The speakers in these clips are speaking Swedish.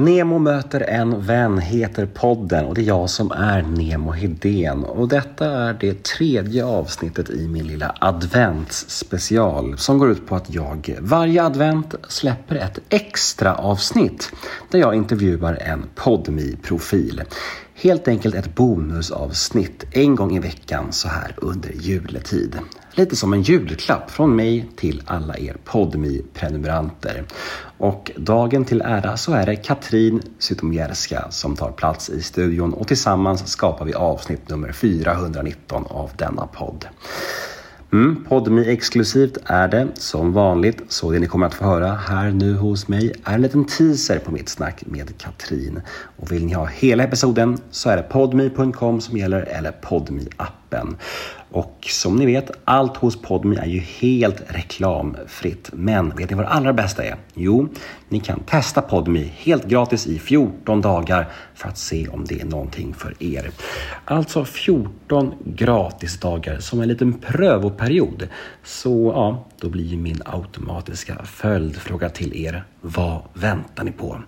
Nemo möter en vän heter podden och det är jag som är Nemo Hedén. Och detta är det tredje avsnittet i min lilla adventsspecial som går ut på att jag varje advent släpper ett extra avsnitt där jag intervjuar en podmi profil Helt enkelt ett bonusavsnitt en gång i veckan så här under juletid. Lite som en julklapp från mig till alla er podmi prenumeranter Och dagen till ära så är det Katrin Zytomierska som tar plats i studion och tillsammans skapar vi avsnitt nummer 419 av denna podd. Mm, Podmi exklusivt är det som vanligt, så det ni kommer att få höra här nu hos mig är en liten teaser på mitt snack med Katrin. Och vill ni ha hela episoden så är det podmi.com som gäller eller podmi appen och som ni vet, allt hos Podme är ju helt reklamfritt. Men vet ni vad det allra bästa är? Jo, ni kan testa Podme helt gratis i 14 dagar för att se om det är någonting för er. Alltså 14 gratisdagar som en liten prövoperiod. Så ja, då blir min automatiska följdfråga till er. Vad väntar ni på?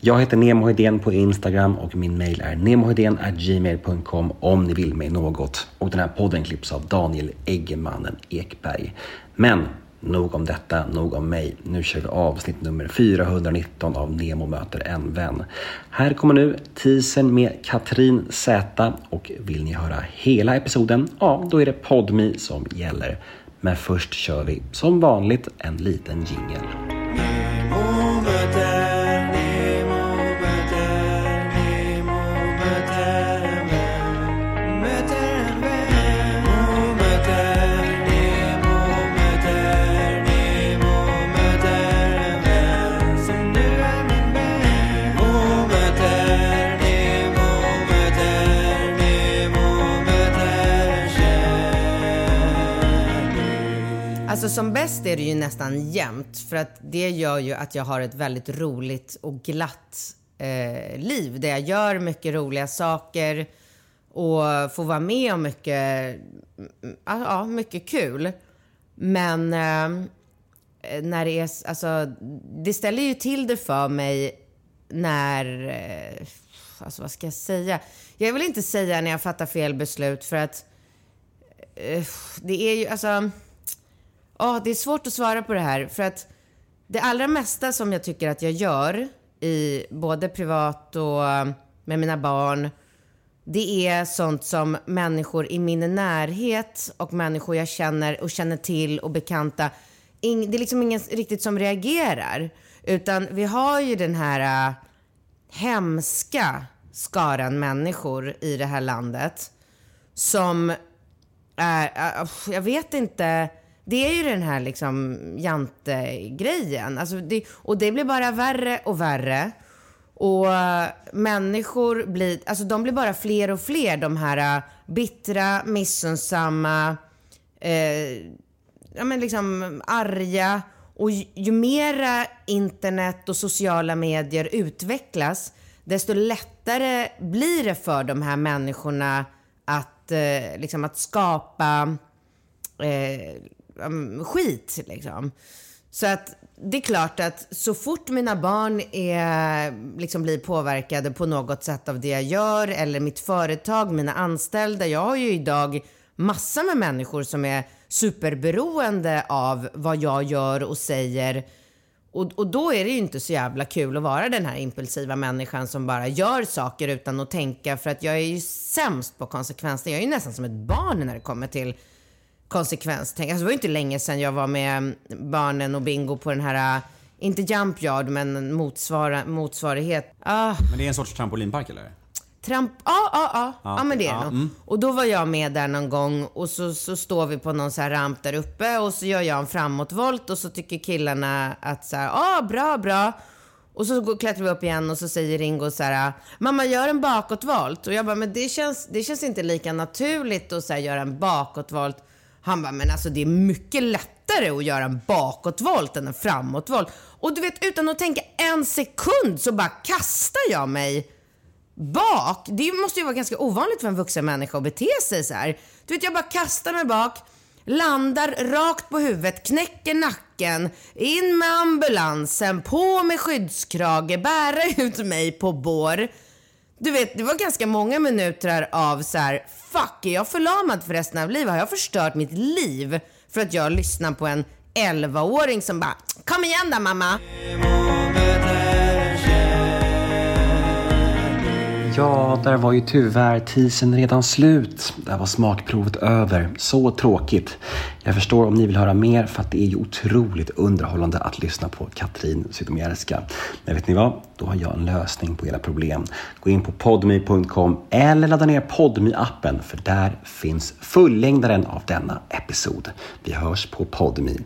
Jag heter Nemo Hedén på Instagram och min mail är gmail.com om ni vill mig något. Och den här podden klipps av Daniel Eggemannen Ekberg. Men nog om detta, nog om mig. Nu kör vi avsnitt nummer 419 av Nemo möter en vän. Här kommer nu teasern med Katrin Z och vill ni höra hela episoden, ja då är det Podmi som gäller. Men först kör vi som vanligt en liten jingel. Alltså som bäst är det ju nästan jämt för att det gör ju att jag har ett väldigt roligt och glatt eh, liv där jag gör mycket roliga saker och får vara med om mycket, ja, mycket kul. Men eh, när det är, alltså, det ställer ju till det för mig när, eh, alltså vad ska jag säga? Jag vill inte säga när jag fattar fel beslut för att eh, det är ju, alltså Ja, det är svårt att svara på det här för att det allra mesta som jag tycker att jag gör i både privat och eh, med mina barn, det är sånt som människor i min närhet och människor jag känner och känner till och bekanta, det är liksom ingen riktigt som reagerar. Utan vi har ju den här äh, hemska skaran människor i det här landet som är, äh, jag vet inte, det är ju den här liksom jantegrejen. Alltså det, och det blir bara värre och värre. Och eh, människor blir, alltså de blir bara fler och fler, de här uh, bittra, missunnsamma, uh, ja men liksom arga. Och ju, ju mera internet och sociala medier utvecklas, desto lättare blir det för de här människorna att, liksom att skapa um, Um, skit liksom. Så att det är klart att så fort mina barn är, liksom blir påverkade på något sätt av det jag gör eller mitt företag, mina anställda. Jag har ju idag massa med människor som är superberoende av vad jag gör och säger. Och, och då är det ju inte så jävla kul att vara den här impulsiva människan som bara gör saker utan att tänka för att jag är ju sämst på konsekvenser. Jag är ju nästan som ett barn när det kommer till konsekvenstänk. Alltså, det var ju inte länge sedan jag var med barnen och Bingo på den här, inte Jump Yard, men motsvara, motsvarighet. Ah. Men det är en sorts trampolinpark eller? Tramp... Ja, ja, ja. Ja, men det är det nog. Mm. Och då var jag med där någon gång och så, så står vi på någon så här ramp där uppe och så gör jag en framåtvolt och så tycker killarna att så här, ah, bra, bra. Och så går, klättrar vi upp igen och så säger Ringo så här, mamma gör en bakåtvolt. Och jag bara, men det känns, det känns inte lika naturligt att så här, göra en bakåtvolt. Han bara, men alltså det är mycket lättare att göra en bakåtvolt än en framåtvolt. Och du vet, utan att tänka en sekund så bara kastar jag mig bak. Det måste ju vara ganska ovanligt för en vuxen människa att bete sig så här. Du vet, jag bara kastar mig bak, landar rakt på huvudet, knäcker nacken nacken, in med ambulansen, på med skyddskrage, bära ut mig på bår. Du vet, det var ganska många minuter av så här, fuck, är jag förlamad för resten av livet? Har jag förstört mitt liv för att jag lyssnar på en 11-åring som bara, kom igen då mamma. Ja, där var ju tyvärr tisen redan slut. Där var smakprovet över. Så tråkigt. Jag förstår om ni vill höra mer för att det är ju otroligt underhållande att lyssna på Katrin Zytomierska. Men vet ni vad? Då har jag en lösning på era problem. Gå in på podmi.com eller ladda ner podmi appen för där finns fullängdaren av denna episod. Vi hörs på podmi.